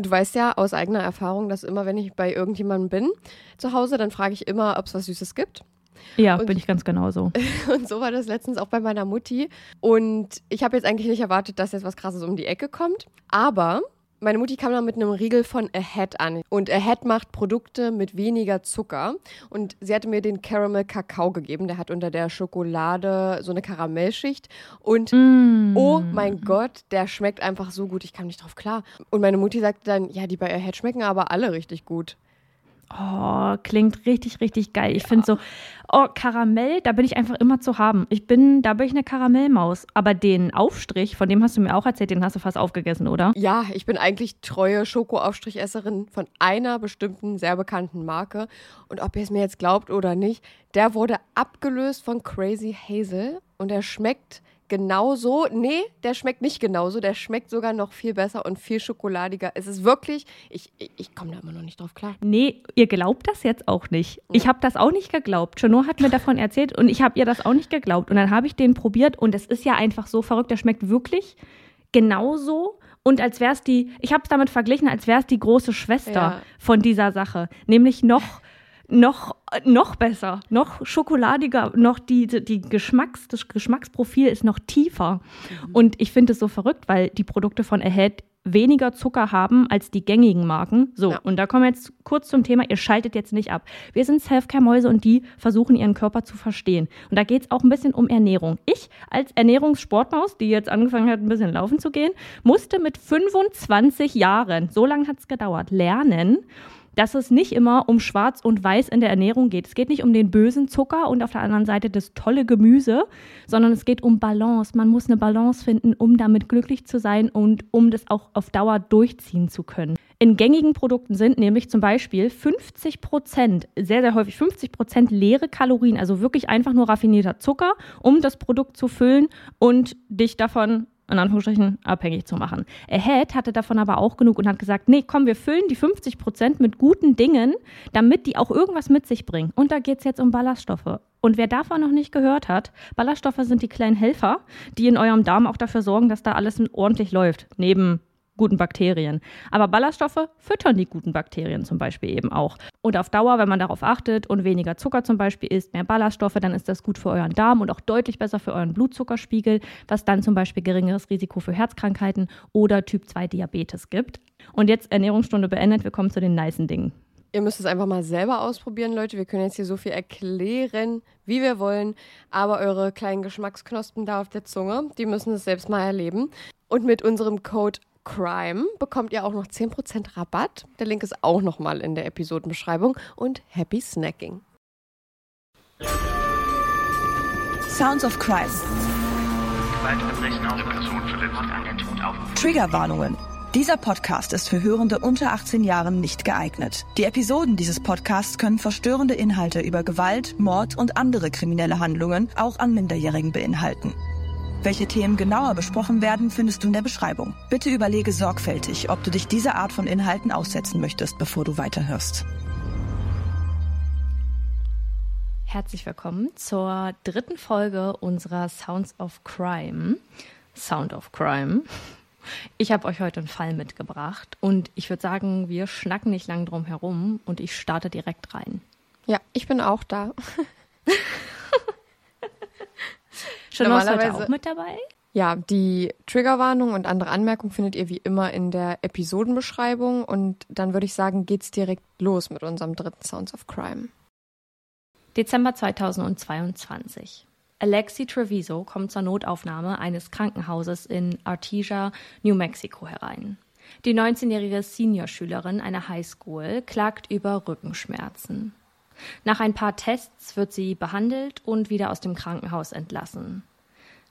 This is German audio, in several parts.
Du weißt ja aus eigener Erfahrung, dass immer, wenn ich bei irgendjemandem bin zu Hause, dann frage ich immer, ob es was Süßes gibt. Ja, Und- bin ich ganz genauso. Und so war das letztens auch bei meiner Mutti. Und ich habe jetzt eigentlich nicht erwartet, dass jetzt was Krasses um die Ecke kommt. Aber meine Mutti kam dann mit einem Riegel von Ahead an. Und Ahead macht Produkte mit weniger Zucker. Und sie hatte mir den Caramel Kakao gegeben. Der hat unter der Schokolade so eine Karamellschicht. Und Mm. oh mein Gott, der schmeckt einfach so gut. Ich kam nicht drauf klar. Und meine Mutti sagte dann, ja, die bei Ahead schmecken aber alle richtig gut. Oh, klingt richtig, richtig geil. Ich finde so, oh, Karamell, da bin ich einfach immer zu haben. Ich bin, da bin ich eine Karamellmaus. Aber den Aufstrich, von dem hast du mir auch erzählt, den hast du fast aufgegessen, oder? Ja, ich bin eigentlich treue Schokoaufstrichesserin von einer bestimmten sehr bekannten Marke. Und ob ihr es mir jetzt glaubt oder nicht, der wurde abgelöst von Crazy Hazel und der schmeckt genauso. Nee, der schmeckt nicht genauso. Der schmeckt sogar noch viel besser und viel schokoladiger. Es ist wirklich, ich, ich, ich komme da immer noch nicht drauf klar. Nee, ihr glaubt das jetzt auch nicht. Ich habe das auch nicht geglaubt. Chanot hat mir davon erzählt und ich habe ihr das auch nicht geglaubt. Und dann habe ich den probiert und es ist ja einfach so verrückt. Der schmeckt wirklich genauso. Und als wäre es die, ich habe es damit verglichen, als wäre es die große Schwester Ja. von dieser Sache. Nämlich noch, noch, noch besser, noch schokoladiger, noch die, die Geschmacks, das Geschmacksprofil ist noch tiefer. Und ich finde es so verrückt, weil die Produkte von Ahead weniger Zucker haben als die gängigen Marken. So, Ja. und da kommen wir jetzt kurz zum Thema, ihr schaltet jetzt nicht ab. Wir sind Selfcare-Mäuse und die versuchen ihren Körper zu verstehen. Und da geht es auch ein bisschen um Ernährung. Ich als Ernährungssportmaus, die jetzt angefangen hat, ein bisschen laufen zu gehen, musste mit 25 Jahren, so lange hat es gedauert, lernen, dass es nicht immer um Schwarz und Weiß in der Ernährung geht. Es geht nicht um den bösen Zucker und auf der anderen Seite das tolle Gemüse, sondern es geht um Balance. Man muss eine Balance finden, um damit glücklich zu sein und um das auch auf Dauer durchziehen zu können. In gängigen Produkten sind nämlich zum Beispiel 50 Prozent, sehr, sehr häufig 50 Prozent leere Kalorien, also wirklich einfach nur raffinierter Zucker, um das Produkt zu füllen und dich davon in Anführungsstrichen abhängig zu machen. Ahead hatte davon aber auch genug und hat gesagt, nee, komm, wir füllen die 50 Prozent mit guten Dingen, damit die auch irgendwas mit sich bringen. Und da geht es jetzt um Ballaststoffe. Und wer davon noch nicht gehört hat, Ballaststoffe sind die kleinen Helfer, die in eurem Darm auch dafür sorgen, dass da alles ordentlich läuft, neben guten Bakterien. Aber Ballaststoffe füttern die guten Bakterien zum Beispiel eben auch. Und auf Dauer, wenn man darauf achtet und weniger Zucker zum Beispiel isst, mehr Ballaststoffe, dann ist das gut für euren Darm und auch deutlich besser für euren Blutzuckerspiegel, was dann zum Beispiel geringeres Risiko für Herzkrankheiten oder Typ 2 Diabetes gibt. Und jetzt Ernährungsstunde beendet, wir kommen zu den nicen Dingen. Ihr müsst es einfach mal selber ausprobieren, Leute. Wir können jetzt hier so viel erklären, wie wir wollen. Aber eure kleinen Geschmacksknospen da auf der Zunge, die müssen es selbst mal erleben. Und mit unserem Code CRIME bekommt ihr auch noch 10% Rabatt. Der Link ist auch nochmal in der Episodenbeschreibung. Und happy snacking. Sounds of Crime. Gewaltverbrechen auf Person verletzt an den Tod auf. Triggerwarnungen. Dieser Podcast ist für Hörende unter 18 Jahren nicht geeignet. Die Episoden dieses Podcasts können verstörende Inhalte über Gewalt, Mord und andere kriminelle Handlungen auch an Minderjährigen beinhalten. Welche Themen genauer besprochen werden, findest du in der Beschreibung. Bitte überlege sorgfältig, ob du dich dieser Art von Inhalten aussetzen möchtest, bevor du weiterhörst. Herzlich willkommen zur dritten Folge unserer Sounds of Crime. Sound of Crime. Ich habe euch heute einen Fall mitgebracht und ich würde sagen, wir schnacken nicht lang drum herum und ich starte direkt rein. Ja, ich bin auch da. Schon heute Normalerweise- auch mit dabei? Ja, die Triggerwarnung und andere Anmerkungen findet ihr wie immer in der Episodenbeschreibung. Und dann würde ich sagen, geht's direkt los mit unserem dritten Sounds of Crime. Dezember 2022. Alexi Treviso kommt zur Notaufnahme eines Krankenhauses in Artesia, New Mexico herein. Die 19-jährige Seniorschülerin einer Highschool klagt über Rückenschmerzen. Nach ein paar Tests wird sie behandelt und wieder aus dem Krankenhaus entlassen.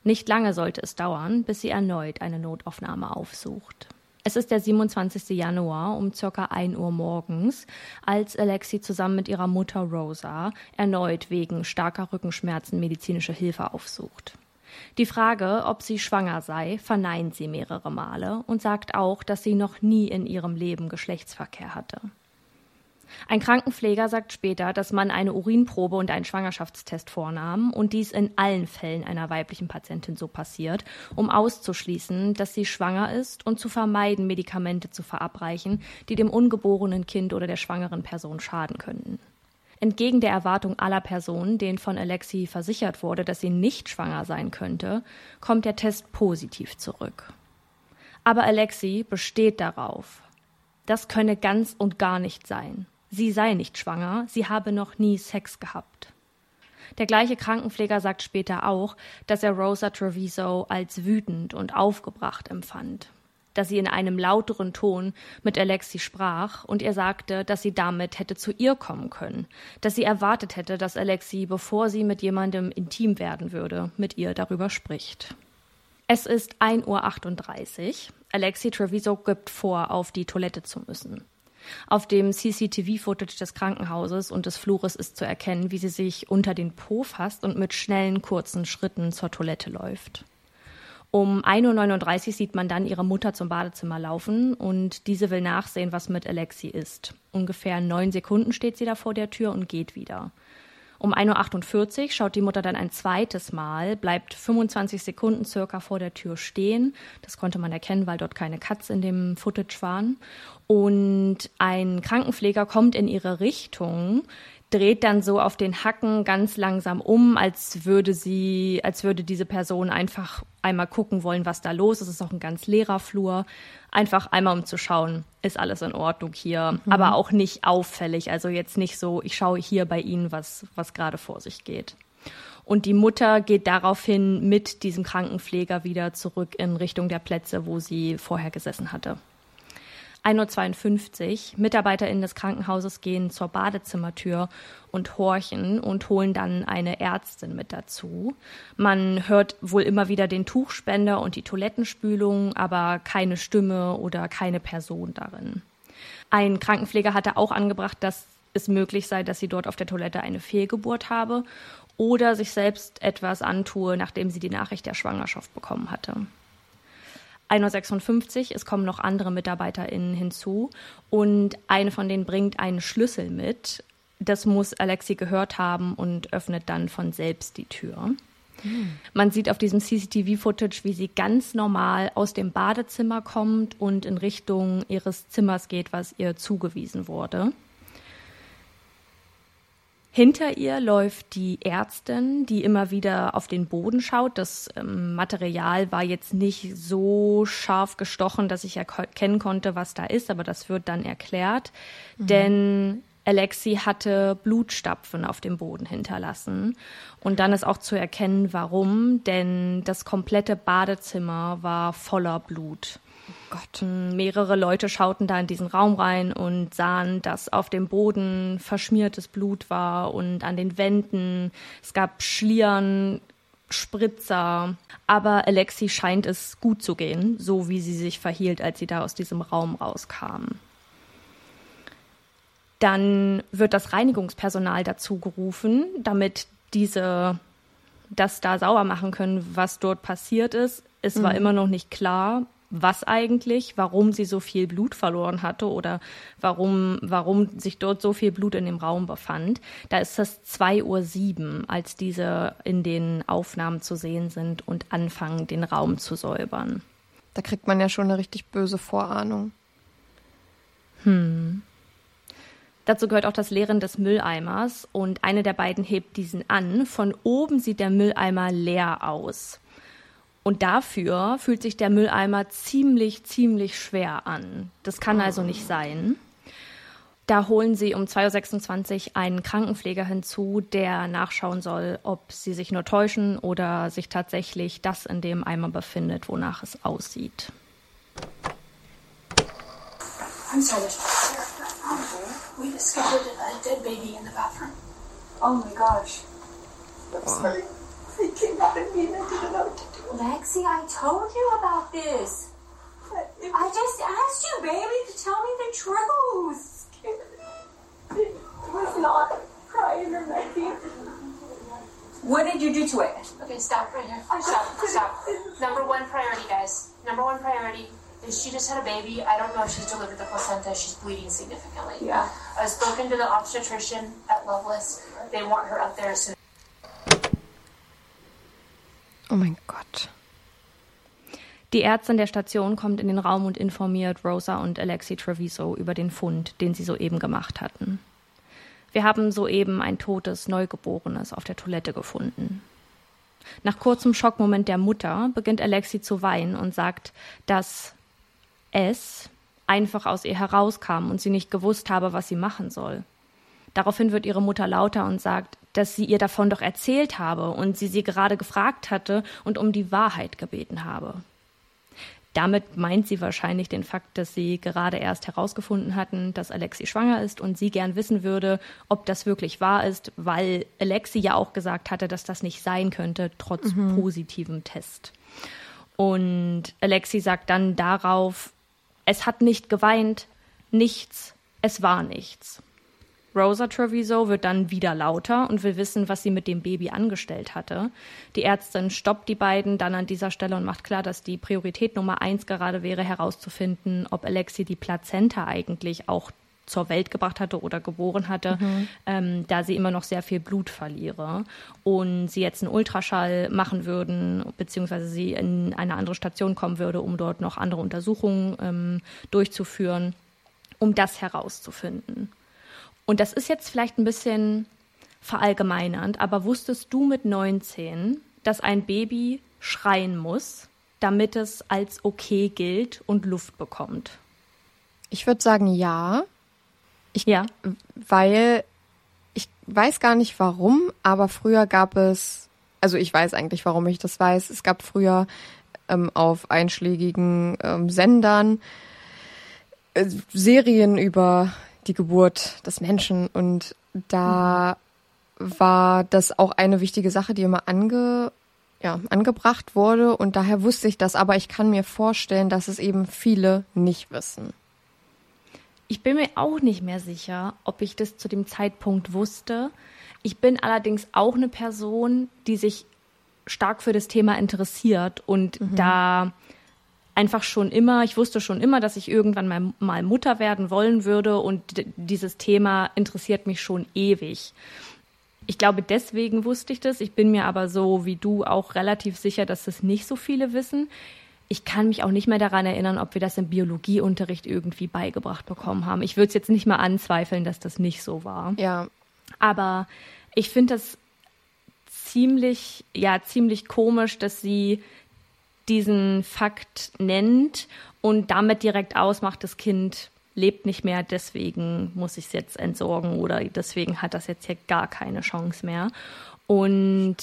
Nicht lange sollte es dauern, bis sie erneut eine Notaufnahme aufsucht. Es ist der 27. Januar um circa 1 Uhr morgens, als Alexi zusammen mit ihrer Mutter Rosa erneut wegen starker Rückenschmerzen medizinische Hilfe aufsucht. Die Frage, ob sie schwanger sei, verneint sie mehrere Male und sagt auch, dass sie noch nie in ihrem Leben Geschlechtsverkehr hatte. Ein Krankenpfleger sagt später, dass man eine Urinprobe und einen Schwangerschaftstest vornahm und dies in allen Fällen einer weiblichen Patientin so passiert, um auszuschließen, dass sie schwanger ist und zu vermeiden, Medikamente zu verabreichen, die dem ungeborenen Kind oder der schwangeren Person schaden könnten. Entgegen der Erwartung aller Personen, denen von Alexi versichert wurde, dass sie nicht schwanger sein könnte, kommt der Test positiv zurück. Aber Alexi besteht darauf. Das könne ganz und gar nicht sein. Sie sei nicht schwanger, sie habe noch nie Sex gehabt. Der gleiche Krankenpfleger sagt später auch, dass er Rosa Treviso als wütend und aufgebracht empfand dass sie in einem lauteren Ton mit Alexi sprach und ihr sagte, dass sie damit hätte zu ihr kommen können, dass sie erwartet hätte, dass Alexi, bevor sie mit jemandem intim werden würde, mit ihr darüber spricht. Es ist 1.38 Uhr. Alexi Treviso gibt vor, auf die Toilette zu müssen. Auf dem CCTV-Footage des Krankenhauses und des Flures ist zu erkennen, wie sie sich unter den Po fasst und mit schnellen, kurzen Schritten zur Toilette läuft. Um 1.39 Uhr sieht man dann ihre Mutter zum Badezimmer laufen und diese will nachsehen, was mit Alexi ist. Ungefähr neun Sekunden steht sie da vor der Tür und geht wieder. Um 1.48 Uhr schaut die Mutter dann ein zweites Mal, bleibt 25 Sekunden circa vor der Tür stehen. Das konnte man erkennen, weil dort keine Cuts in dem Footage waren. Und ein Krankenpfleger kommt in ihre Richtung, dreht dann so auf den Hacken ganz langsam um, als würde sie, als würde diese Person einfach einmal gucken wollen, was da los ist. Es ist auch ein ganz leerer Flur. Einfach einmal um zu schauen, ist alles in Ordnung hier, mhm. aber auch nicht auffällig. Also jetzt nicht so, ich schaue hier bei Ihnen, was, was gerade vor sich geht. Und die Mutter geht daraufhin mit diesem Krankenpfleger wieder zurück in Richtung der Plätze, wo sie vorher gesessen hatte. 1.52 Uhr. MitarbeiterInnen des Krankenhauses gehen zur Badezimmertür und horchen und holen dann eine Ärztin mit dazu. Man hört wohl immer wieder den Tuchspender und die Toilettenspülung, aber keine Stimme oder keine Person darin. Ein Krankenpfleger hatte auch angebracht, dass es möglich sei, dass sie dort auf der Toilette eine Fehlgeburt habe oder sich selbst etwas antue, nachdem sie die Nachricht der Schwangerschaft bekommen hatte. 1.56 Uhr, es kommen noch andere MitarbeiterInnen hinzu und eine von denen bringt einen Schlüssel mit. Das muss Alexi gehört haben und öffnet dann von selbst die Tür. Man sieht auf diesem CCTV-Footage, wie sie ganz normal aus dem Badezimmer kommt und in Richtung ihres Zimmers geht, was ihr zugewiesen wurde. Hinter ihr läuft die Ärztin, die immer wieder auf den Boden schaut. Das ähm, Material war jetzt nicht so scharf gestochen, dass ich erkennen konnte, was da ist, aber das wird dann erklärt. Mhm. Denn Alexi hatte Blutstapfen auf dem Boden hinterlassen. Und dann ist auch zu erkennen, warum, denn das komplette Badezimmer war voller Blut. Gott. Mehrere Leute schauten da in diesen Raum rein und sahen, dass auf dem Boden verschmiertes Blut war und an den Wänden. Es gab Schlieren, Spritzer. Aber Alexi scheint es gut zu gehen, so wie sie sich verhielt, als sie da aus diesem Raum rauskam. Dann wird das Reinigungspersonal dazu gerufen, damit diese das da sauber machen können, was dort passiert ist. Es mhm. war immer noch nicht klar, was eigentlich, warum sie so viel Blut verloren hatte oder warum, warum sich dort so viel Blut in dem Raum befand. Da ist es 2.07 Uhr, als diese in den Aufnahmen zu sehen sind und anfangen, den Raum zu säubern. Da kriegt man ja schon eine richtig böse Vorahnung. Hm. Dazu gehört auch das Leeren des Mülleimers und eine der beiden hebt diesen an. Von oben sieht der Mülleimer leer aus. Und dafür fühlt sich der Mülleimer ziemlich, ziemlich schwer an. Das kann also nicht sein. Da holen sie um 2.26 Uhr einen Krankenpfleger hinzu, der nachschauen soll, ob sie sich nur täuschen oder sich tatsächlich das in dem Eimer befindet, wonach es aussieht. I'm sorry, We discovered a dead baby in the bathroom. Oh my gosh. I'm sorry. It came out of me and I didn't know what to do. Lexi, I told you about this. I just asked you, baby, to tell me the truth. It was not crying or nothing. What did you do to it? Okay, stop right here. Stop, stop. Number one priority, guys. Number one priority is she just had a baby. I don't know if she's delivered the placenta. She's bleeding significantly. Yeah. I've spoken to the obstetrician at Loveless. They want her up there as soon Oh mein Gott. Die Ärztin der Station kommt in den Raum und informiert Rosa und Alexi Treviso über den Fund, den sie soeben gemacht hatten. Wir haben soeben ein totes Neugeborenes auf der Toilette gefunden. Nach kurzem Schockmoment der Mutter beginnt Alexi zu weinen und sagt, dass es einfach aus ihr herauskam und sie nicht gewusst habe, was sie machen soll. Daraufhin wird ihre Mutter lauter und sagt, dass sie ihr davon doch erzählt habe und sie sie gerade gefragt hatte und um die Wahrheit gebeten habe. Damit meint sie wahrscheinlich den Fakt, dass sie gerade erst herausgefunden hatten, dass Alexi schwanger ist und sie gern wissen würde, ob das wirklich wahr ist, weil Alexi ja auch gesagt hatte, dass das nicht sein könnte, trotz positivem Test. Und Alexi sagt dann darauf, es hat nicht geweint, nichts, es war nichts. Rosa Treviso wird dann wieder lauter und will wissen, was sie mit dem Baby angestellt hatte. Die Ärztin stoppt die beiden dann an dieser Stelle und macht klar, dass die Priorität Nummer eins gerade wäre, herauszufinden, ob Alexi die Plazenta eigentlich auch zur Welt gebracht hatte oder geboren hatte, ähm, da sie immer noch sehr viel Blut verliere und sie jetzt einen Ultraschall machen würden, beziehungsweise sie in eine andere Station kommen würde, um dort noch andere Untersuchungen ähm, durchzuführen, um das herauszufinden. Und das ist jetzt vielleicht ein bisschen verallgemeinernd, aber wusstest du mit 19, dass ein Baby schreien muss, damit es als okay gilt und Luft bekommt? Ich würde sagen ja, Ja. weil ich weiß gar nicht warum, aber früher gab es, also ich weiß eigentlich, warum ich das weiß. Es gab früher ähm, auf einschlägigen ähm, Sendern äh, Serien über die Geburt des Menschen. Und da war das auch eine wichtige Sache, die immer ange, ja, angebracht wurde. Und daher wusste ich das, aber ich kann mir vorstellen, dass es eben viele nicht wissen. Ich bin mir auch nicht mehr sicher, ob ich das zu dem Zeitpunkt wusste. Ich bin allerdings auch eine Person, die sich stark für das Thema interessiert. Und da einfach schon immer, ich wusste schon immer, dass ich irgendwann mal, mal Mutter werden wollen würde und dieses Thema interessiert mich schon ewig. Ich glaube, deswegen wusste ich das. Ich bin mir aber so wie du auch relativ sicher, dass das nicht so viele wissen. Ich kann mich auch nicht mehr daran erinnern, ob wir das im Biologieunterricht irgendwie beigebracht bekommen haben. Ich würde es jetzt nicht mal anzweifeln, dass das nicht so war. Ja, Aber ich finde das ziemlich, ja, ziemlich komisch, dass sie diesen Fakt nennt und damit direkt ausmacht, das Kind lebt nicht mehr, deswegen muss ich es jetzt entsorgen oder deswegen hat das jetzt hier gar keine Chance mehr. Und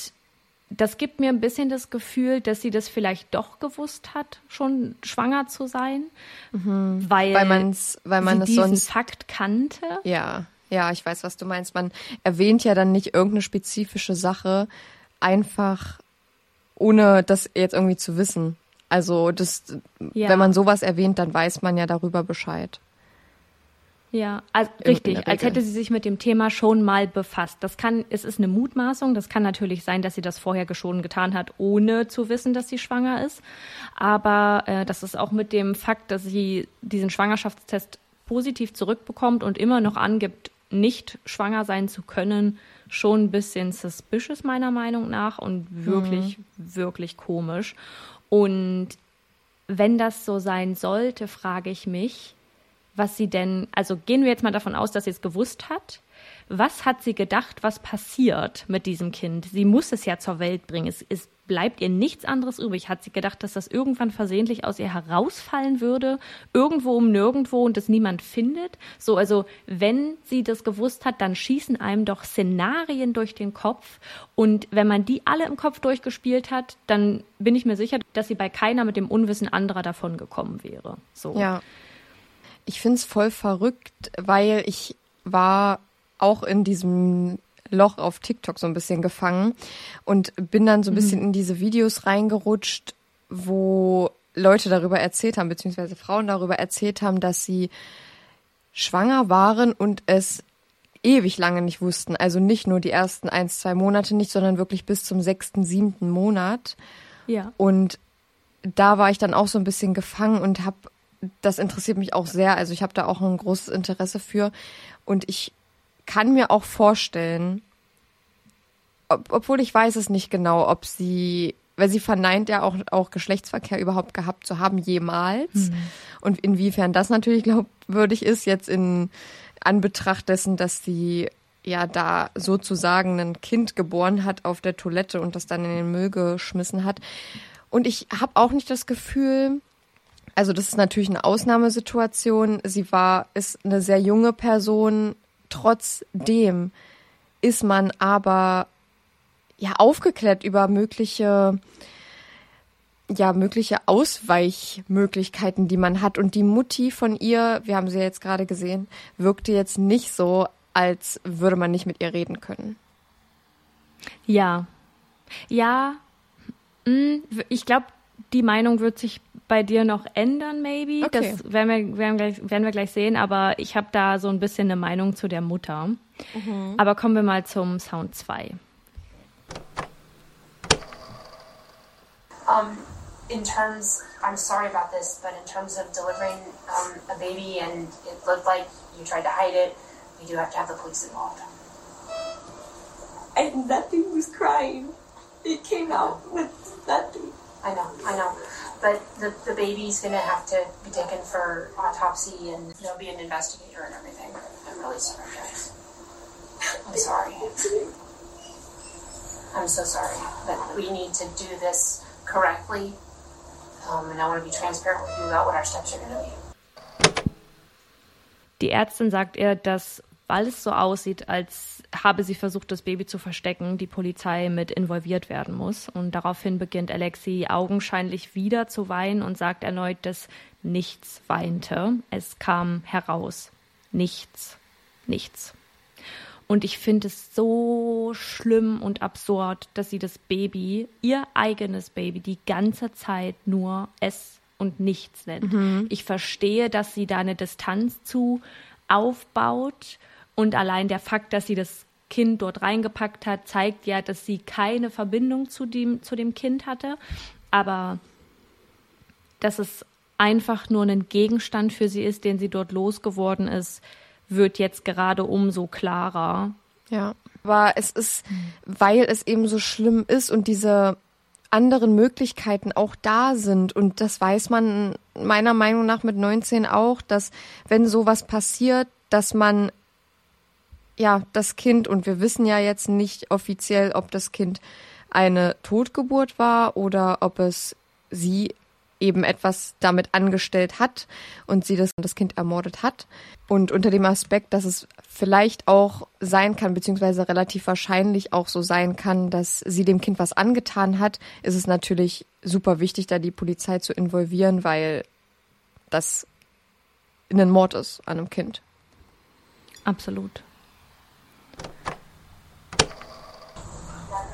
das gibt mir ein bisschen das Gefühl, dass sie das vielleicht doch gewusst hat, schon schwanger zu sein, weil, weil man's, weil man sie es diesen sonst Fakt kannte. Ja, ja, ich weiß, was du meinst. Man erwähnt ja dann nicht irgendeine spezifische Sache einfach ohne das jetzt irgendwie zu wissen. Also das, Ja. wenn man sowas erwähnt, dann weiß man ja darüber Bescheid. Ja, also richtig, als hätte sie sich mit dem Thema schon mal befasst. Das kann, es ist eine Mutmaßung, das kann natürlich sein, dass sie das vorher schon getan hat, ohne zu wissen, dass sie schwanger ist. Aber äh, das ist auch mit dem Fakt, dass sie diesen Schwangerschaftstest positiv zurückbekommt und immer noch angibt, nicht schwanger sein zu können, schon ein bisschen suspicious meiner Meinung nach und wirklich, wirklich komisch. Und wenn das so sein sollte, frage ich mich, was sie denn, also gehen wir jetzt mal davon aus, dass sie es gewusst hat. Was hat sie gedacht, was passiert mit diesem Kind? Sie muss es ja zur Welt bringen. Es, es bleibt ihr nichts anderes übrig. Hat sie gedacht, dass das irgendwann versehentlich aus ihr herausfallen würde, irgendwo um nirgendwo und es niemand findet? So, also wenn sie das gewusst hat, dann schießen einem doch Szenarien durch den Kopf. Und wenn man die alle im Kopf durchgespielt hat, dann bin ich mir sicher, dass sie bei keiner mit dem Unwissen anderer davon gekommen wäre. So. Ja. Ich find's voll verrückt, weil ich war auch in diesem Loch auf TikTok so ein bisschen gefangen und bin dann so ein bisschen in diese Videos reingerutscht, wo Leute darüber erzählt haben, beziehungsweise Frauen darüber erzählt haben, dass sie schwanger waren und es ewig lange nicht wussten. Also nicht nur die ersten ein, zwei Monate nicht, sondern wirklich bis zum sechsten, siebten Monat. Ja. Und da war ich dann auch so ein bisschen gefangen und habe, das interessiert mich auch sehr. Also ich habe da auch ein großes Interesse für. Und ich kann mir auch vorstellen, ob, obwohl ich weiß es nicht genau, ob sie, weil sie verneint ja auch, auch Geschlechtsverkehr überhaupt gehabt zu haben, jemals. Und inwiefern das natürlich glaubwürdig ist, jetzt in Anbetracht dessen, dass sie ja da sozusagen ein Kind geboren hat auf der Toilette und das dann in den Müll geschmissen hat. Und ich habe auch nicht das Gefühl, also das ist natürlich eine Ausnahmesituation. Sie war, ist eine sehr junge Person. Trotzdem ist man aber ja aufgeklärt über mögliche ja mögliche Ausweichmöglichkeiten, die man hat. Und die Mutti von ihr, wir haben sie jetzt gerade gesehen, wirkte jetzt nicht so, als würde man nicht mit ihr reden können. Ja. Ja. Mm, Ich glaube, die Meinung wird sich bei dir noch ändern, maybe. Okay. Das werden wir, werden, wir gleich, werden wir gleich sehen, aber ich habe da so ein bisschen eine Meinung zu der Mutter. Aber kommen wir mal zum Sound 2. Um, in terms, I'm sorry about this, but in terms of delivering um, a baby and it looked like you tried to hide it, we do have to have the police involved. And nothing was crying. It came out with nothing. I know, I know. But the, the baby's gonna have to be taken for autopsy and there'll be an investigator and everything. I'm really sorry, guys. I'm sorry. I'm so sorry. But we need to do this correctly. Um, and I wanna be transparent with you about what our steps are gonna be. Die Ärztin sagt ihr, dass, weil es so aussieht, als habe sie versucht, das Baby zu verstecken, die Polizei mit involviert werden muss. Und daraufhin beginnt Alexi augenscheinlich wieder zu weinen und sagt erneut, dass nichts weinte. Es kam heraus. Nichts. Nichts. Und ich finde es so schlimm und absurd, dass sie das Baby, ihr eigenes Baby, die ganze Zeit nur es und nichts nennt. Ich verstehe, dass sie da eine Distanz zu aufbaut und allein der Fakt, dass sie das Kind dort reingepackt hat, zeigt ja, dass sie keine Verbindung zu dem, zu dem Kind hatte. Aber dass es einfach nur ein Gegenstand für sie ist, den sie dort losgeworden ist, wird jetzt gerade umso klarer. Ja. Aber es ist, weil es eben so schlimm ist und diese anderen Möglichkeiten auch da sind. Und das weiß man meiner Meinung nach mit 19 auch, dass wenn sowas passiert, dass man ja das Kind, und wir wissen ja jetzt nicht offiziell, ob das Kind eine Totgeburt war oder ob es sie eben etwas damit angestellt hat und sie das, das Kind ermordet hat. Und unter dem Aspekt, dass es vielleicht auch sein kann, beziehungsweise relativ wahrscheinlich auch so sein kann, dass sie dem Kind was angetan hat, ist es natürlich super wichtig, da die Polizei zu involvieren, weil das ein Mord ist an einem Kind. Absolut.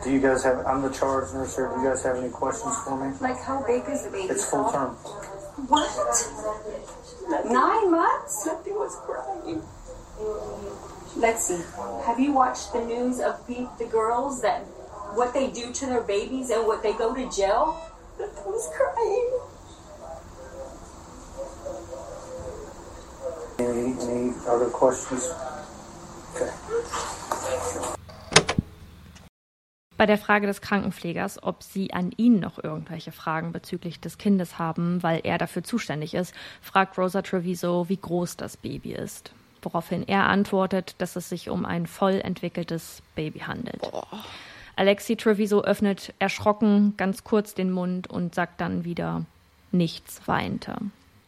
Do you guys have, I'm the charge nurse here, do you guys have any questions for me? Like, how big is the baby? It's full term. What? Nine months? Nothing was crying. Lexi, have you watched the news of the, the girls that what they do to their babies and what they go to jail? Nothing was crying. Any, any other questions? Bei der Frage des Krankenpflegers, ob sie an ihn noch irgendwelche Fragen bezüglich des Kindes haben, weil er dafür zuständig ist, fragt Rosa Treviso, wie groß das Baby ist. Woraufhin er antwortet, dass es sich um ein voll entwickeltes Baby handelt. Alexi Treviso öffnet erschrocken ganz kurz den Mund und sagt dann wieder, nichts weinte.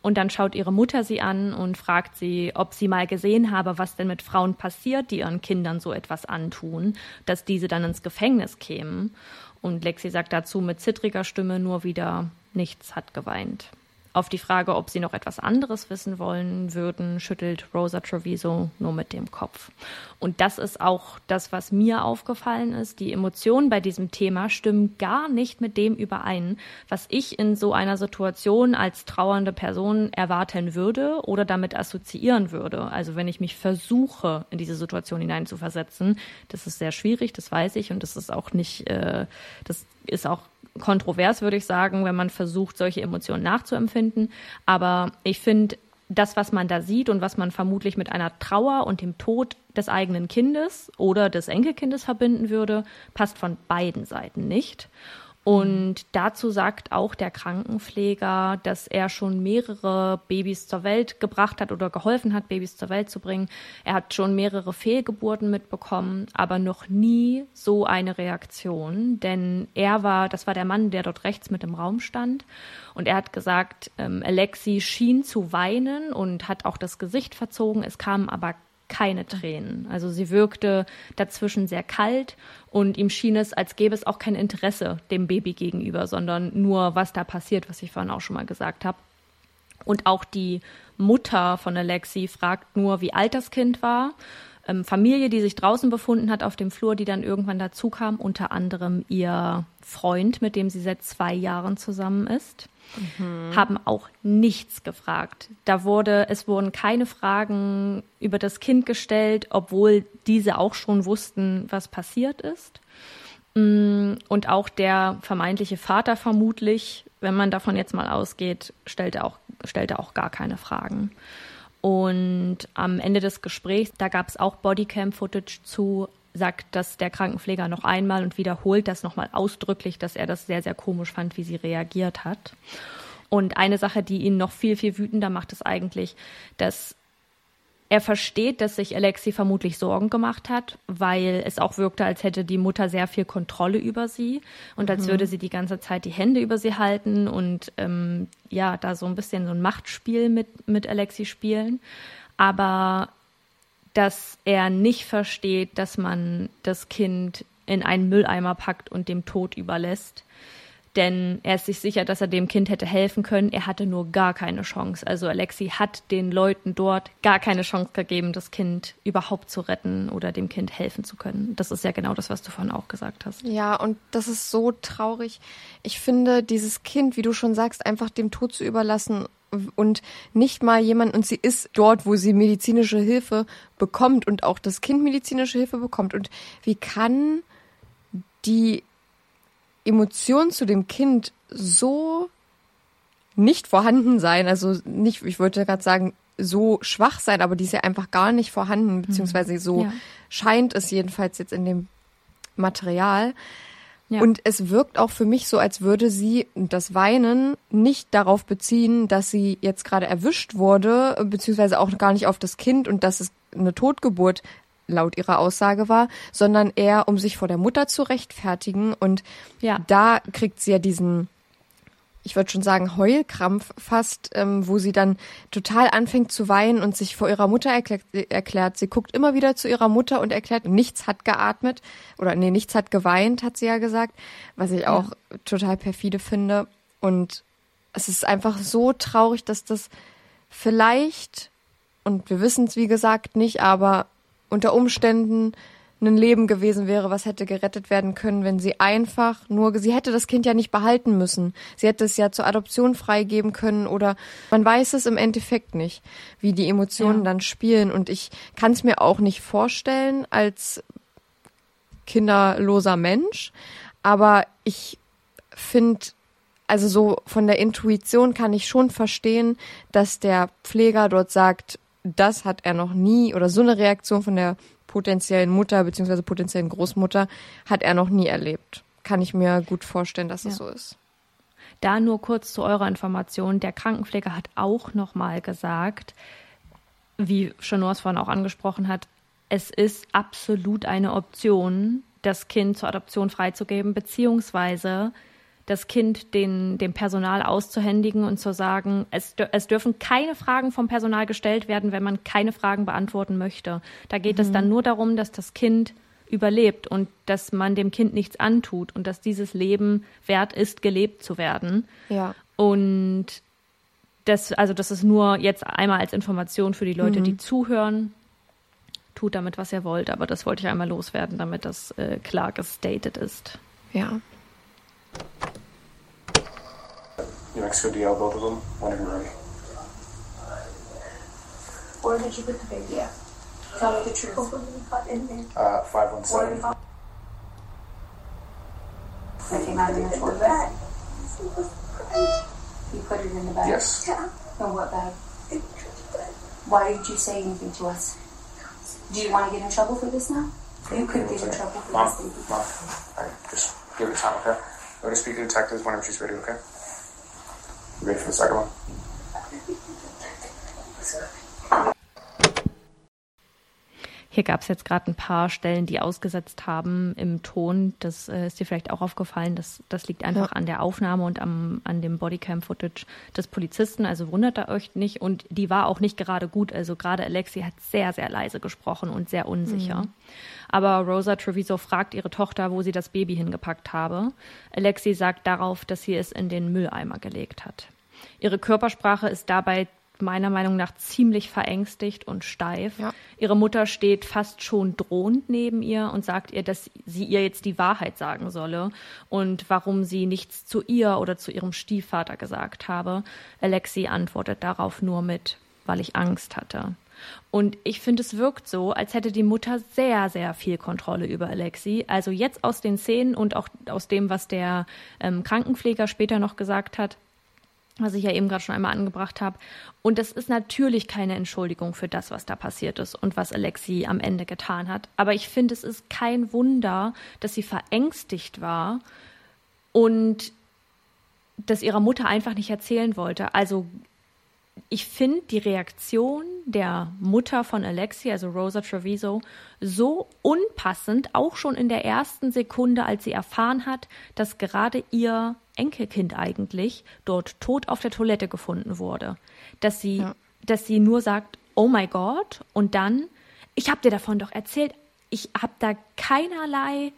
Und dann schaut ihre Mutter sie an und fragt sie, ob sie mal gesehen habe, was denn mit Frauen passiert, die ihren Kindern so etwas antun, dass diese dann ins Gefängnis kämen. Und Lexi sagt dazu mit zittriger Stimme nur wieder, nichts hat geweint. Auf die Frage, ob sie noch etwas anderes wissen wollen würden, schüttelt Rosa Treviso nur mit dem Kopf. Und das ist auch das, was mir aufgefallen ist. Die Emotionen bei diesem Thema stimmen gar nicht mit dem überein, was ich in so einer Situation als trauernde Person erwarten würde oder damit assoziieren würde. Also wenn ich mich versuche, in diese Situation hineinzuversetzen, das ist sehr schwierig, das weiß ich, und das ist auch nicht, äh, das ist auch kontrovers, würde ich sagen, wenn man versucht, solche Emotionen nachzuempfinden. Aber ich finde, das, was man da sieht und was man vermutlich mit einer Trauer und dem Tod des eigenen Kindes oder des Enkelkindes verbinden würde, passt von beiden Seiten nicht. Und dazu sagt auch der Krankenpfleger, dass er schon mehrere Babys zur Welt gebracht hat oder geholfen hat, Babys zur Welt zu bringen. Er hat schon mehrere Fehlgeburten mitbekommen, aber noch nie so eine Reaktion. Denn er war, das war der Mann, der dort rechts mit im Raum stand. Und er hat gesagt, ähm, Alexi schien zu weinen und hat auch das Gesicht verzogen. Es kamen aber keine Tränen. Also sie wirkte dazwischen sehr kalt und ihm schien es, als gäbe es auch kein Interesse dem Baby gegenüber, sondern nur, was da passiert, was ich vorhin auch schon mal gesagt habe. Und auch die Mutter von Alexi fragt nur, wie alt das Kind war. Ähm, Familie, die sich draußen befunden hat auf dem Flur, die dann irgendwann dazu kam, unter anderem ihr Freund, mit dem sie seit zwei Jahren zusammen ist mhm. haben auch nichts gefragt. Da wurde, es wurden keine Fragen über das Kind gestellt, obwohl diese auch schon wussten, was passiert ist. Mm, und auch der vermeintliche Vater vermutlich, wenn man davon jetzt mal ausgeht, stellte auch, stellte auch gar keine Fragen. Und am Ende des Gesprächs, da gab es auch Bodycam-Footage zu, sagt das der Krankenpfleger noch einmal und wiederholt das nochmal ausdrücklich, dass er das sehr, sehr komisch fand, wie sie reagiert hat. Und eine Sache, die ihn noch viel, viel wütender macht, ist eigentlich, dass er versteht, dass sich Alexi vermutlich Sorgen gemacht hat, weil es auch wirkte, als hätte die Mutter sehr viel Kontrolle über sie und als mhm. würde sie die ganze Zeit die Hände über sie halten und ähm, ja, da so ein bisschen so ein Machtspiel mit, mit Alexi spielen. Aber dass er nicht versteht, dass man das Kind in einen Mülleimer packt und dem Tod überlässt. Denn er ist sich sicher, dass er dem Kind hätte helfen können. Er hatte nur gar keine Chance. Also Alexi hat den Leuten dort gar keine Chance gegeben, das Kind überhaupt zu retten oder dem Kind helfen zu können. Das ist ja genau das, was du vorhin auch gesagt hast. Ja, und das ist so traurig. Ich finde, dieses Kind, wie du schon sagst, einfach dem Tod zu überlassen und nicht mal jemand, und sie ist dort, wo sie medizinische Hilfe bekommt und auch das Kind medizinische Hilfe bekommt. Und wie kann die Emotion zu dem Kind so nicht vorhanden sein, also nicht, ich wollte gerade sagen, so schwach sein, aber die ist ja einfach gar nicht vorhanden, mhm. beziehungsweise so ja. scheint es jedenfalls jetzt in dem Material. Ja. Und es wirkt auch für mich so, als würde sie das Weinen nicht darauf beziehen, dass sie jetzt gerade erwischt wurde, beziehungsweise auch gar nicht auf das Kind und dass es eine Totgeburt laut ihrer Aussage war, sondern eher, um sich vor der Mutter zu rechtfertigen. Und ja. da kriegt sie ja diesen ich würde schon sagen, Heulkrampf fast, ähm, wo sie dann total anfängt zu weinen und sich vor ihrer Mutter erklärt, erklärt. Sie guckt immer wieder zu ihrer Mutter und erklärt, nichts hat geatmet oder nee, nichts hat geweint, hat sie ja gesagt, was ich auch ja. total perfide finde. Und es ist einfach so traurig, dass das vielleicht, und wir wissen es wie gesagt nicht, aber unter Umständen ein Leben gewesen wäre, was hätte gerettet werden können, wenn sie einfach nur, sie hätte das Kind ja nicht behalten müssen. Sie hätte es ja zur Adoption freigeben können oder man weiß es im Endeffekt nicht, wie die Emotionen ja. dann spielen. Und ich kann es mir auch nicht vorstellen als kinderloser Mensch. Aber ich finde, also so von der Intuition kann ich schon verstehen, dass der Pfleger dort sagt, das hat er noch nie oder so eine Reaktion von der potenziellen Mutter bzw. potenziellen Großmutter hat er noch nie erlebt. Kann ich mir gut vorstellen, dass es ja. so ist. Da nur kurz zu eurer Information. Der Krankenpfleger hat auch nochmal gesagt, wie Chanors vorhin auch angesprochen hat, es ist absolut eine Option, das Kind zur Adoption freizugeben, beziehungsweise das Kind den, dem Personal auszuhändigen und zu sagen, es, es dürfen keine Fragen vom Personal gestellt werden, wenn man keine Fragen beantworten möchte. Da geht mhm. es dann nur darum, dass das Kind überlebt und dass man dem Kind nichts antut und dass dieses Leben wert ist, gelebt zu werden. Ja. Und das, also das ist nur jetzt einmal als Information für die Leute, die zuhören. Tut damit, was ihr wollt, aber das wollte ich einmal loswerden, damit das äh, klar gestated ist. Ja. New Mexico DL, both of them, whenever you're ready. Where did you put the baby at? Tell me the truth. Uh, 517. It came out of the toilet bag. You put it in the bag? Yes. In what bag? Why did you say anything to us? Do you want to get in trouble for this now? You could get in trouble for Mom, this, baby. Mom, all right, just give it time, okay? I'm going to speak to the detectives whenever she's ready, okay? Ready for the second one? Hier gab es jetzt gerade ein paar Stellen, die ausgesetzt haben im Ton. Das äh, ist dir vielleicht auch aufgefallen. Das, das liegt einfach an der Aufnahme und am, an dem Bodycam-Footage des Polizisten. Also wundert ihr euch nicht. Und die war auch nicht gerade gut. Also gerade Alexi hat sehr, sehr leise gesprochen und sehr unsicher. Aber Rosa Treviso fragt ihre Tochter, wo sie das Baby hingepackt habe. Alexi sagt darauf, dass sie es in den Mülleimer gelegt hat. Ihre Körpersprache ist dabei meiner Meinung nach ziemlich verängstigt und steif. Ja. Ihre Mutter steht fast schon drohend neben ihr und sagt ihr, dass sie ihr jetzt die Wahrheit sagen solle und warum sie nichts zu ihr oder zu ihrem Stiefvater gesagt habe. Alexi antwortet darauf nur mit, weil ich Angst hatte. Und ich finde, es wirkt so, als hätte die Mutter sehr, sehr viel Kontrolle über Alexi. Also jetzt aus den Szenen und auch aus dem, was der ähm, Krankenpfleger später noch gesagt hat, was ich ja eben gerade schon einmal angebracht habe. Und das ist natürlich keine Entschuldigung für das, was da passiert ist und was Alexi am Ende getan hat. Aber ich finde, es ist kein Wunder, dass sie verängstigt war und das ihrer Mutter einfach nicht erzählen wollte. Also ich finde die Reaktion der Mutter von Alexi, also Rosa Treviso, so unpassend, auch schon in der ersten Sekunde, als sie erfahren hat, dass gerade ihr Enkelkind eigentlich dort tot auf der Toilette gefunden wurde. Dass sie, Ja. dass sie nur sagt, oh my God, und dann, ich habe dir davon doch erzählt, ich habe da keinerlei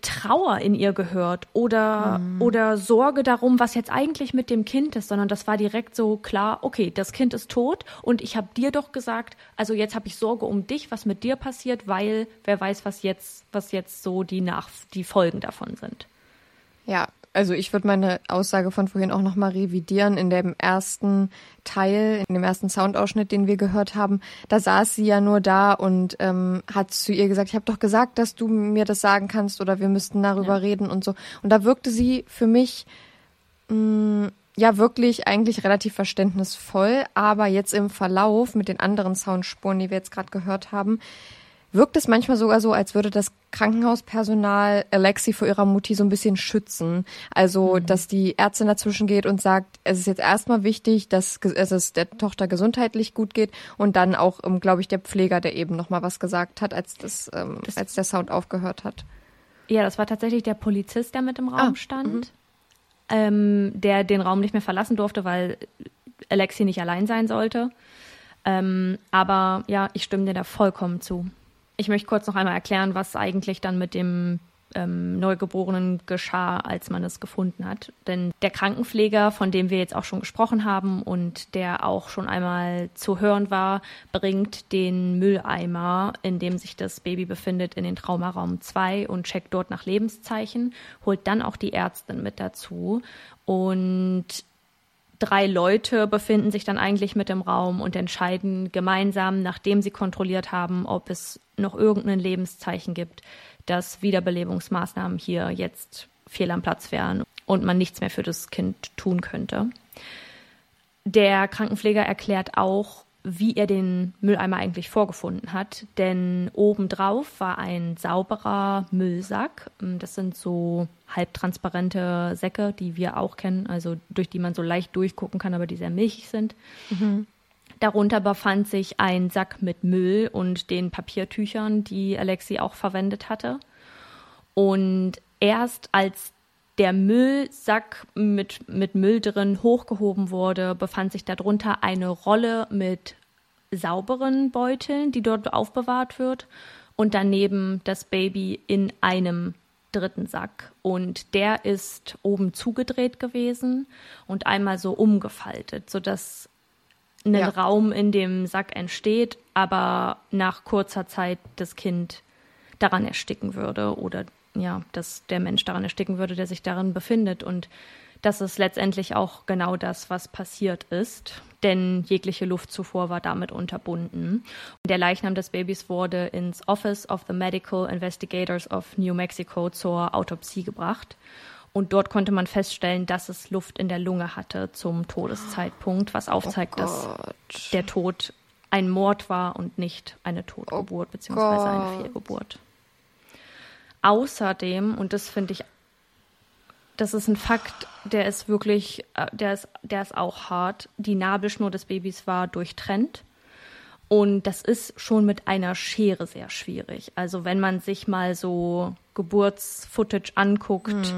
Trauer in ihr gehört oder, oder Sorge darum, was jetzt eigentlich mit dem Kind ist, sondern das war direkt so klar, okay, das Kind ist tot und ich habe dir doch gesagt, also jetzt habe ich Sorge um dich, was mit dir passiert, weil wer weiß, was jetzt, was jetzt so die nach die Folgen davon sind. Ja, also ich würde meine Aussage von vorhin auch nochmal revidieren. In dem ersten Teil, in dem ersten Soundausschnitt, den wir gehört haben, da saß sie ja nur da und ähm, hat zu ihr gesagt, ich habe doch gesagt, dass du mir das sagen kannst oder wir müssten darüber reden und so. Und da wirkte sie für mich mh, ja wirklich eigentlich relativ verständnisvoll, aber jetzt im Verlauf mit den anderen Soundspuren, die wir jetzt gerade gehört haben, wirkt es manchmal sogar so, als würde das Krankenhauspersonal Alexi vor ihrer Mutti so ein bisschen schützen. Also, dass die Ärztin dazwischen geht und sagt, es ist jetzt erstmal wichtig, dass es der Tochter gesundheitlich gut geht und dann auch, ähm, glaube ich, der Pfleger, der eben nochmal was gesagt hat, als das, ähm, Das- als der Sound aufgehört hat. Ja, das war tatsächlich der Polizist, der mit im Raum Ah, stand, ähm, der den Raum nicht mehr verlassen durfte, weil Alexi nicht allein sein sollte. Ähm, aber ja, ich stimme dir da vollkommen zu. Ich möchte kurz noch einmal erklären, was eigentlich dann mit dem ähm, Neugeborenen geschah, als man es gefunden hat. Denn der Krankenpfleger, von dem wir jetzt auch schon gesprochen haben und der auch schon einmal zu hören war, bringt den Mülleimer, in dem sich das Baby befindet, in den Traumaraum 2 und checkt dort nach Lebenszeichen, holt dann auch die Ärztin mit dazu und drei Leute befinden sich dann eigentlich mit im Raum und entscheiden gemeinsam, nachdem sie kontrolliert haben, ob es noch irgendein Lebenszeichen gibt, dass Wiederbelebungsmaßnahmen hier jetzt fehl am Platz wären und man nichts mehr für das Kind tun könnte. Der Krankenpfleger erklärt auch, wie er den Mülleimer eigentlich vorgefunden hat, denn obendrauf war ein sauberer Müllsack. Das sind so halbtransparente Säcke, die wir auch kennen, also durch die man so leicht durchgucken kann, aber die sehr milchig sind. Darunter befand sich ein Sack mit Müll und den Papiertüchern, die Alexi auch verwendet hatte. Und erst als der Müllsack mit, mit Müll drin hochgehoben wurde, befand sich darunter eine Rolle mit sauberen Beuteln, die dort aufbewahrt wird. Und daneben das Baby in einem dritten Sack und der ist oben zugedreht gewesen und einmal so umgefaltet, sodass ein Ja. Raum in dem Sack entsteht, aber nach kurzer Zeit das Kind daran ersticken würde oder ja, dass der Mensch daran ersticken würde, der sich darin befindet. Und das ist letztendlich auch genau das, was passiert ist, denn jegliche Luftzufuhr war damit unterbunden. Der Leichnam des Babys wurde ins Office of the Medical Investigators of New Mexico zur Autopsie gebracht. Und dort konnte man feststellen, dass es Luft in der Lunge hatte zum Todeszeitpunkt, was aufzeigt, dass der Tod ein Mord war und nicht eine Totgeburt beziehungsweise eine Gott. Fehlgeburt. Außerdem, und das finde ich, das ist ein Fakt, der ist wirklich, äh, der ist, der ist auch hart. Die Nabelschnur des Babys war durchtrennt. Und das ist schon mit einer Schere sehr schwierig. Also wenn man sich mal so Geburtsfootage anguckt,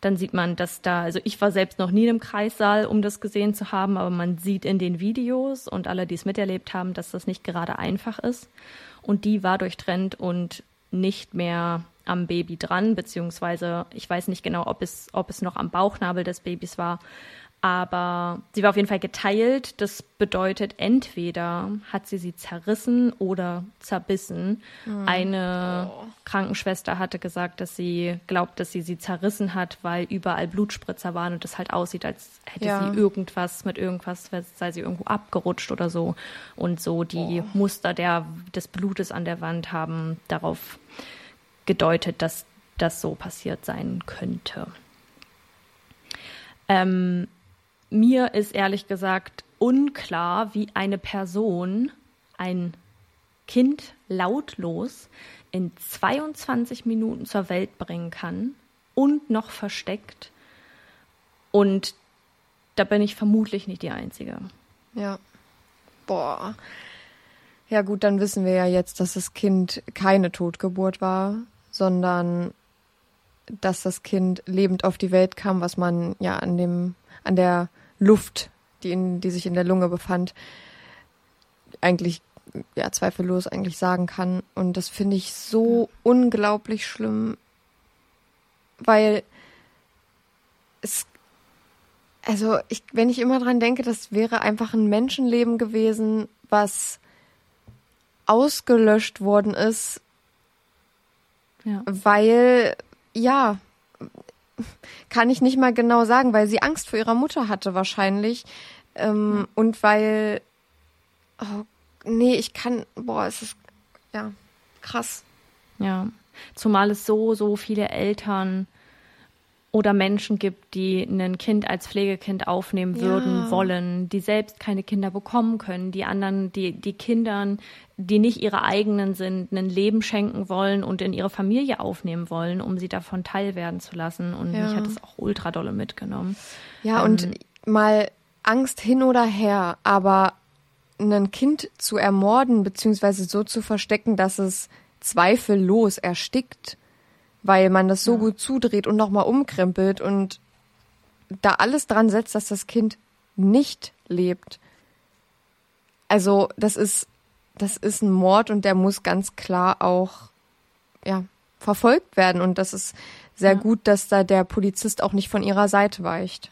dann sieht man, dass da, also ich war selbst noch nie einem Kreissaal, um das gesehen zu haben, aber man sieht in den Videos und alle, die es miterlebt haben, dass das nicht gerade einfach ist. Und die war durchtrennt und nicht mehr am Baby dran, beziehungsweise ich weiß nicht genau, ob es, ob es noch am Bauchnabel des Babys war, aber sie war auf jeden Fall geteilt. Das bedeutet, entweder hat sie sie zerrissen oder zerbissen. Eine Krankenschwester hatte gesagt, dass sie glaubt, dass sie sie zerrissen hat, weil überall Blutspritzer waren und es halt aussieht, als hätte Ja. sie irgendwas mit irgendwas, sei sie irgendwo abgerutscht oder so. Und so die Muster der, des Blutes an der Wand haben darauf gedeutet, dass das so passiert sein könnte. Ähm, mir ist ehrlich gesagt unklar, wie eine Person ein Kind lautlos in 22 Minuten zur Welt bringen kann und noch versteckt. Und da bin ich vermutlich nicht die Einzige. Ja. Boah. Ja gut, dann wissen wir ja jetzt, dass das Kind keine Totgeburt war, sondern dass das Kind lebend auf die Welt kam, was man ja an dem, an der Luft, die, in, die sich in der Lunge befand, eigentlich ja zweifellos eigentlich sagen kann. Und das finde ich so unglaublich schlimm, weil es also ich, wenn ich immer dran denke, das wäre einfach ein Menschenleben gewesen, was ausgelöscht worden ist, Ja. weil, ja, kann ich nicht mal genau sagen, weil sie Angst vor ihrer Mutter hatte wahrscheinlich. Ähm, Und weil, oh, nee, ich kann, boah, es ist, ja, krass. Ja, zumal es so, so viele Eltern oder Menschen gibt, die ein Kind als Pflegekind aufnehmen würden, Ja. wollen, die selbst keine Kinder bekommen können, die anderen, die, die Kindern, die nicht ihre eigenen sind, ein Leben schenken wollen und in ihre Familie aufnehmen wollen, um sie davon teilwerden zu lassen. Und Ja. mich hat es auch ultra dolle mitgenommen. Ja, und mal Angst hin oder her, aber ein Kind zu ermorden, beziehungsweise so zu verstecken, dass es zweifellos erstickt, weil man das so gut zudreht und nochmal umkrempelt und da alles dran setzt, dass das Kind nicht lebt. Also, das ist, das ist ein Mord und der muss ganz klar auch, ja, verfolgt werden. Und das ist sehr gut, dass da der Polizist auch nicht von ihrer Seite weicht.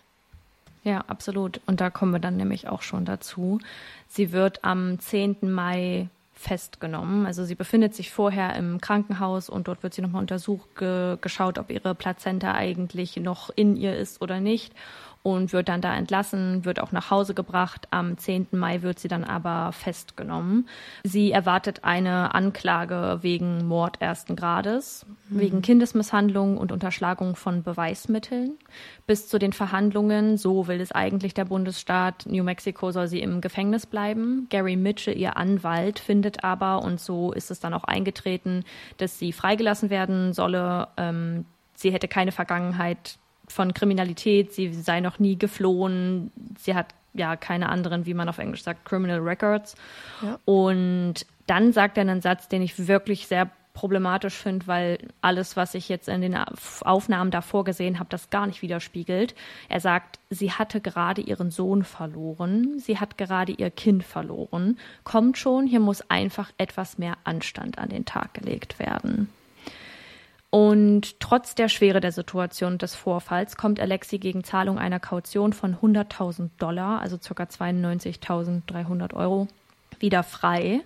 Ja, absolut. Und da kommen wir dann nämlich auch schon dazu. Sie wird am 10. Mai festgenommen. Also sie befindet sich vorher im Krankenhaus und dort wird sie nochmal untersucht, ge geschaut, ob ihre Plazenta eigentlich noch in ihr ist oder nicht und wird dann da entlassen, wird auch nach Hause gebracht. Am 10. Mai wird sie dann aber festgenommen. Sie erwartet eine Anklage wegen Mord ersten Grades, wegen Kindesmisshandlung und Unterschlagung von Beweismitteln. Bis zu den Verhandlungen, so will es eigentlich der Bundesstaat, New Mexico soll sie im Gefängnis bleiben. Gary Mitchell, ihr Anwalt, findet aber, und so ist es dann auch eingetreten, dass sie freigelassen werden solle. Ähm, sie hätte keine Vergangenheit von Kriminalität, sie sei noch nie geflohen, sie hat ja keine anderen, wie man auf Englisch sagt, Criminal Records. Und dann sagt er einen Satz, den ich wirklich sehr problematisch finde, weil alles, was ich jetzt in den Aufnahmen davor gesehen habe, das gar nicht widerspiegelt. Er sagt, sie hatte gerade ihren Sohn verloren, sie hat gerade ihr Kind verloren, kommt schon, hier muss einfach etwas mehr Anstand an den Tag gelegt werden. Und trotz der Schwere der Situation des Vorfalls kommt Alexi gegen Zahlung einer Kaution von 100.000 Dollar, also ca. 92.300 Euro, wieder frei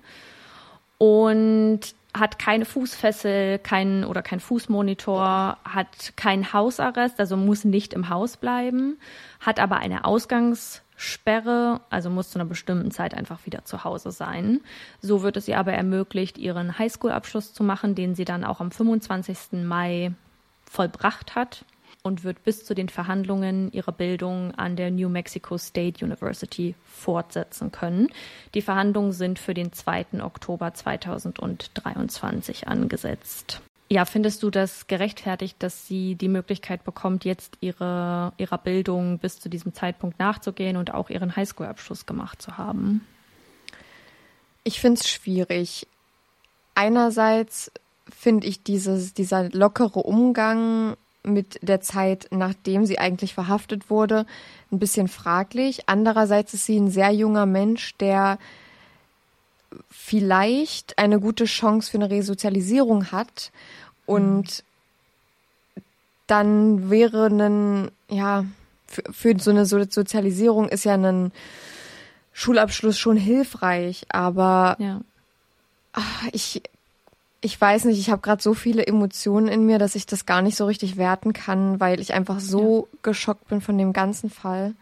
und hat keine Fußfessel, keinen oder kein Fußmonitor, hat keinen Hausarrest, also muss nicht im Haus bleiben, hat aber eine Ausgangssperre, also muss zu einer bestimmten Zeit einfach wieder zu Hause sein. So wird es ihr aber ermöglicht, ihren Highschool-Abschluss zu machen, den sie dann auch am 25. Mai vollbracht hat und wird bis zu den Verhandlungen ihre Bildung an der New Mexico State University fortsetzen können. Die Verhandlungen sind für den 2. Oktober 2023 angesetzt. Ja, findest du das gerechtfertigt, dass sie die Möglichkeit bekommt, jetzt ihre, ihrer Bildung bis zu diesem Zeitpunkt nachzugehen und auch ihren Highschool-Abschluss gemacht zu haben? Ich finde es schwierig. Einerseits finde ich dieses, dieser lockere Umgang mit der Zeit, nachdem sie eigentlich verhaftet wurde, ein bisschen fraglich. Andererseits ist sie ein sehr junger Mensch, der vielleicht eine gute Chance für eine Resozialisierung hat und mhm. dann wäre ein, ja, für, für so eine Sozialisierung ist ja ein Schulabschluss schon hilfreich, aber ja. ach, ich ich weiß nicht, ich habe gerade so viele Emotionen in mir, dass ich das gar nicht so richtig werten kann, weil ich einfach so ja. geschockt bin von dem ganzen Fall.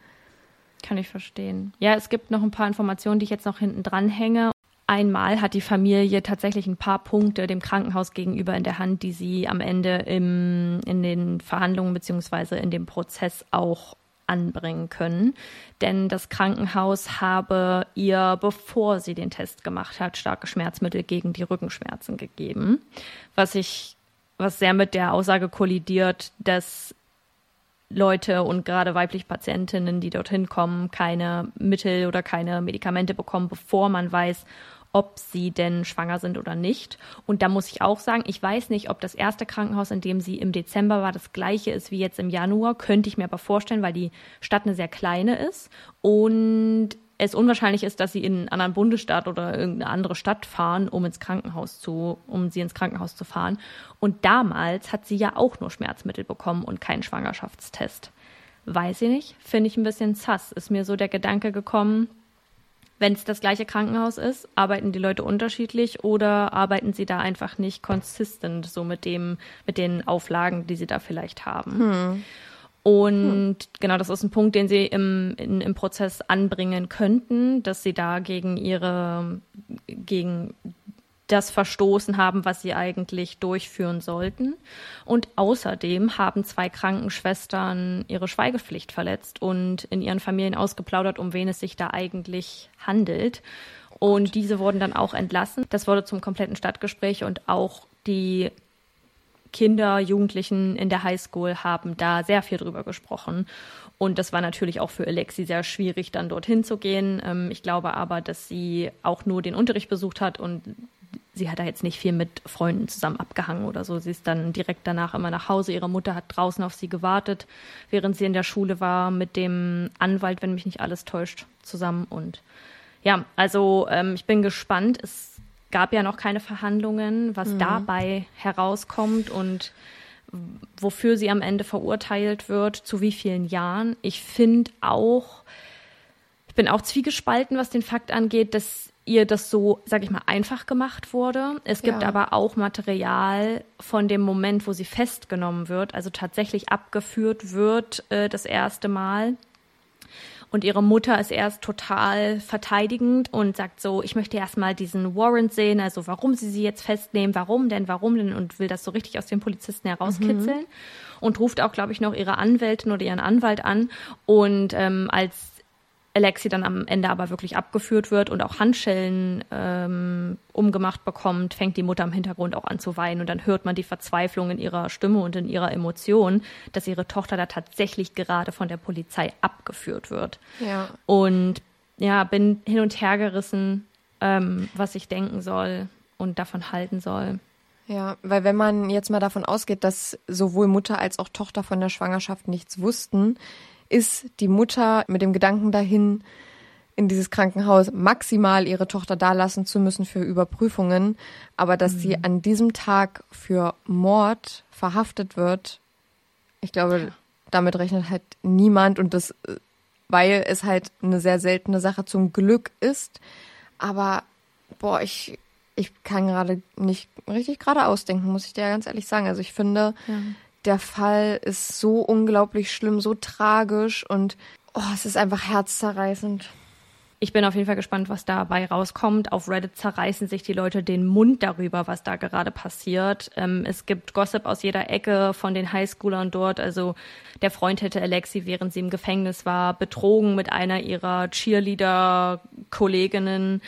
Kann ich verstehen. Ja, es gibt noch ein paar Informationen, die ich jetzt noch hinten dran hänge. Einmal hat die Familie tatsächlich ein paar Punkte dem Krankenhaus gegenüber in der Hand, die sie am Ende im, in den Verhandlungen beziehungsweise in dem Prozess auch anbringen können. Denn das Krankenhaus habe ihr, bevor sie den Test gemacht hat, starke Schmerzmittel gegen die Rückenschmerzen gegeben. Was ich, was sehr mit der Aussage kollidiert, dass Leute und gerade weibliche Patientinnen, die dorthin kommen, keine Mittel oder keine Medikamente bekommen, bevor man weiß, ob sie denn schwanger sind oder nicht. Und da muss ich auch sagen, ich weiß nicht, ob das erste Krankenhaus, in dem sie im Dezember war, das gleiche ist wie jetzt im Januar. Könnte ich mir aber vorstellen, weil die Stadt eine sehr kleine ist und es unwahrscheinlich ist, dass sie in einen anderen Bundesstaat oder irgendeine andere Stadt fahren, um ins Krankenhaus zu, um sie ins Krankenhaus zu fahren. Und damals hat sie ja auch nur Schmerzmittel bekommen und keinen Schwangerschaftstest. Weiß ich nicht, finde ich ein bisschen sass. Ist mir so der Gedanke gekommen, wenn es das gleiche Krankenhaus ist, arbeiten die Leute unterschiedlich oder arbeiten sie da einfach nicht consistent so mit dem, mit den Auflagen, die sie da vielleicht haben. Hm. Und genau, das ist ein Punkt, den sie im, in, im Prozess anbringen könnten, dass sie da gegen ihre, gegen das verstoßen haben, was sie eigentlich durchführen sollten. Und außerdem haben zwei Krankenschwestern ihre Schweigepflicht verletzt und in ihren Familien ausgeplaudert, um wen es sich da eigentlich handelt. Und diese wurden dann auch entlassen. Das wurde zum kompletten Stadtgespräch und auch die Kinder, Jugendlichen in der Highschool haben da sehr viel drüber gesprochen. Und das war natürlich auch für Alexi sehr schwierig, dann dorthin zu gehen. Ähm, ich glaube aber, dass sie auch nur den Unterricht besucht hat und sie hat da jetzt nicht viel mit Freunden zusammen abgehangen oder so. Sie ist dann direkt danach immer nach Hause. Ihre Mutter hat draußen auf sie gewartet, während sie in der Schule war, mit dem Anwalt, wenn mich nicht alles täuscht, zusammen. Und ja, also ähm, ich bin gespannt. Es gab ja noch keine Verhandlungen, was mhm. dabei herauskommt und wofür sie am Ende verurteilt wird, zu wie vielen Jahren. Ich finde auch, ich bin auch zwiegespalten, was den Fakt angeht, dass ihr das so, sag ich mal, einfach gemacht wurde. Es gibt ja. aber auch Material von dem Moment, wo sie festgenommen wird, also tatsächlich abgeführt wird, äh, das erste Mal. Und ihre Mutter ist erst total verteidigend und sagt so, ich möchte erstmal diesen Warrant sehen, also warum sie sie jetzt festnehmen, warum denn, warum denn und will das so richtig aus den Polizisten herauskitzeln. Mhm. Und ruft auch, glaube ich, noch ihre Anwältin oder ihren Anwalt an. Und ähm, als Alexi dann am Ende aber wirklich abgeführt wird und auch Handschellen ähm, umgemacht bekommt, fängt die Mutter im Hintergrund auch an zu weinen und dann hört man die Verzweiflung in ihrer Stimme und in ihrer Emotion, dass ihre Tochter da tatsächlich gerade von der Polizei abgeführt wird. Ja. Und ja, bin hin und her gerissen, ähm, was ich denken soll und davon halten soll. Ja, weil wenn man jetzt mal davon ausgeht, dass sowohl Mutter als auch Tochter von der Schwangerschaft nichts wussten, ist die Mutter mit dem Gedanken dahin, in dieses Krankenhaus maximal ihre Tochter dalassen zu müssen für Überprüfungen, aber dass mhm. sie an diesem Tag für Mord verhaftet wird, ich glaube, damit rechnet halt niemand und das, weil es halt eine sehr seltene Sache zum Glück ist. Aber boah, ich, ich kann gerade nicht richtig gerade ausdenken, muss ich dir ganz ehrlich sagen. Also ich finde, ja. Der Fall ist so unglaublich schlimm, so tragisch und oh, es ist einfach herzzerreißend. Ich bin auf jeden Fall gespannt, was dabei rauskommt. Auf Reddit zerreißen sich die Leute den Mund darüber, was da gerade passiert. Ähm, es gibt Gossip aus jeder Ecke von den Highschoolern dort. Also der Freund hätte Alexi, während sie im Gefängnis war, betrogen mit einer ihrer Cheerleader-Kolleginnen.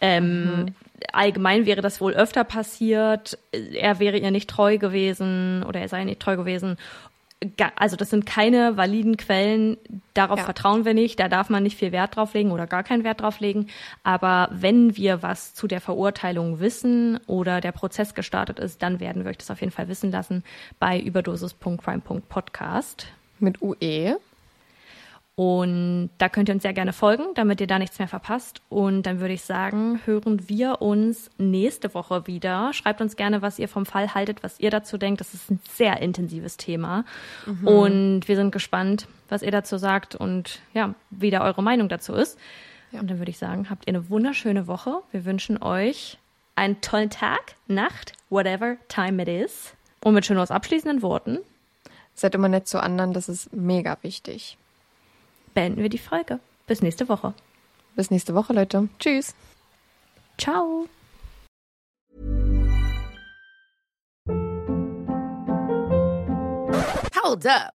Ähm, mhm. Allgemein wäre das wohl öfter passiert. Er wäre ihr nicht treu gewesen oder er sei nicht treu gewesen also das sind keine validen Quellen, darauf ja. vertrauen wir nicht, da darf man nicht viel Wert drauf legen oder gar keinen Wert drauf legen. Aber wenn wir was zu der Verurteilung wissen oder der Prozess gestartet ist, dann werden wir euch das auf jeden Fall wissen lassen bei überdosis.crime.podcast. Mit UE. Und da könnt ihr uns sehr gerne folgen, damit ihr da nichts mehr verpasst. Und dann würde ich sagen, hören wir uns nächste Woche wieder. Schreibt uns gerne, was ihr vom Fall haltet, was ihr dazu denkt. Das ist ein sehr intensives Thema. Mhm. Und wir sind gespannt, was ihr dazu sagt und ja, wie da eure Meinung dazu ist. Ja. Und dann würde ich sagen, habt ihr eine wunderschöne Woche. Wir wünschen euch einen tollen Tag, Nacht, whatever time it is. Und mit schön aus abschließenden Worten. Seid immer nett zu anderen, das ist mega wichtig beenden wir die Folge. Bis nächste Woche. Bis nächste Woche, Leute. Tschüss. Ciao. Hold up.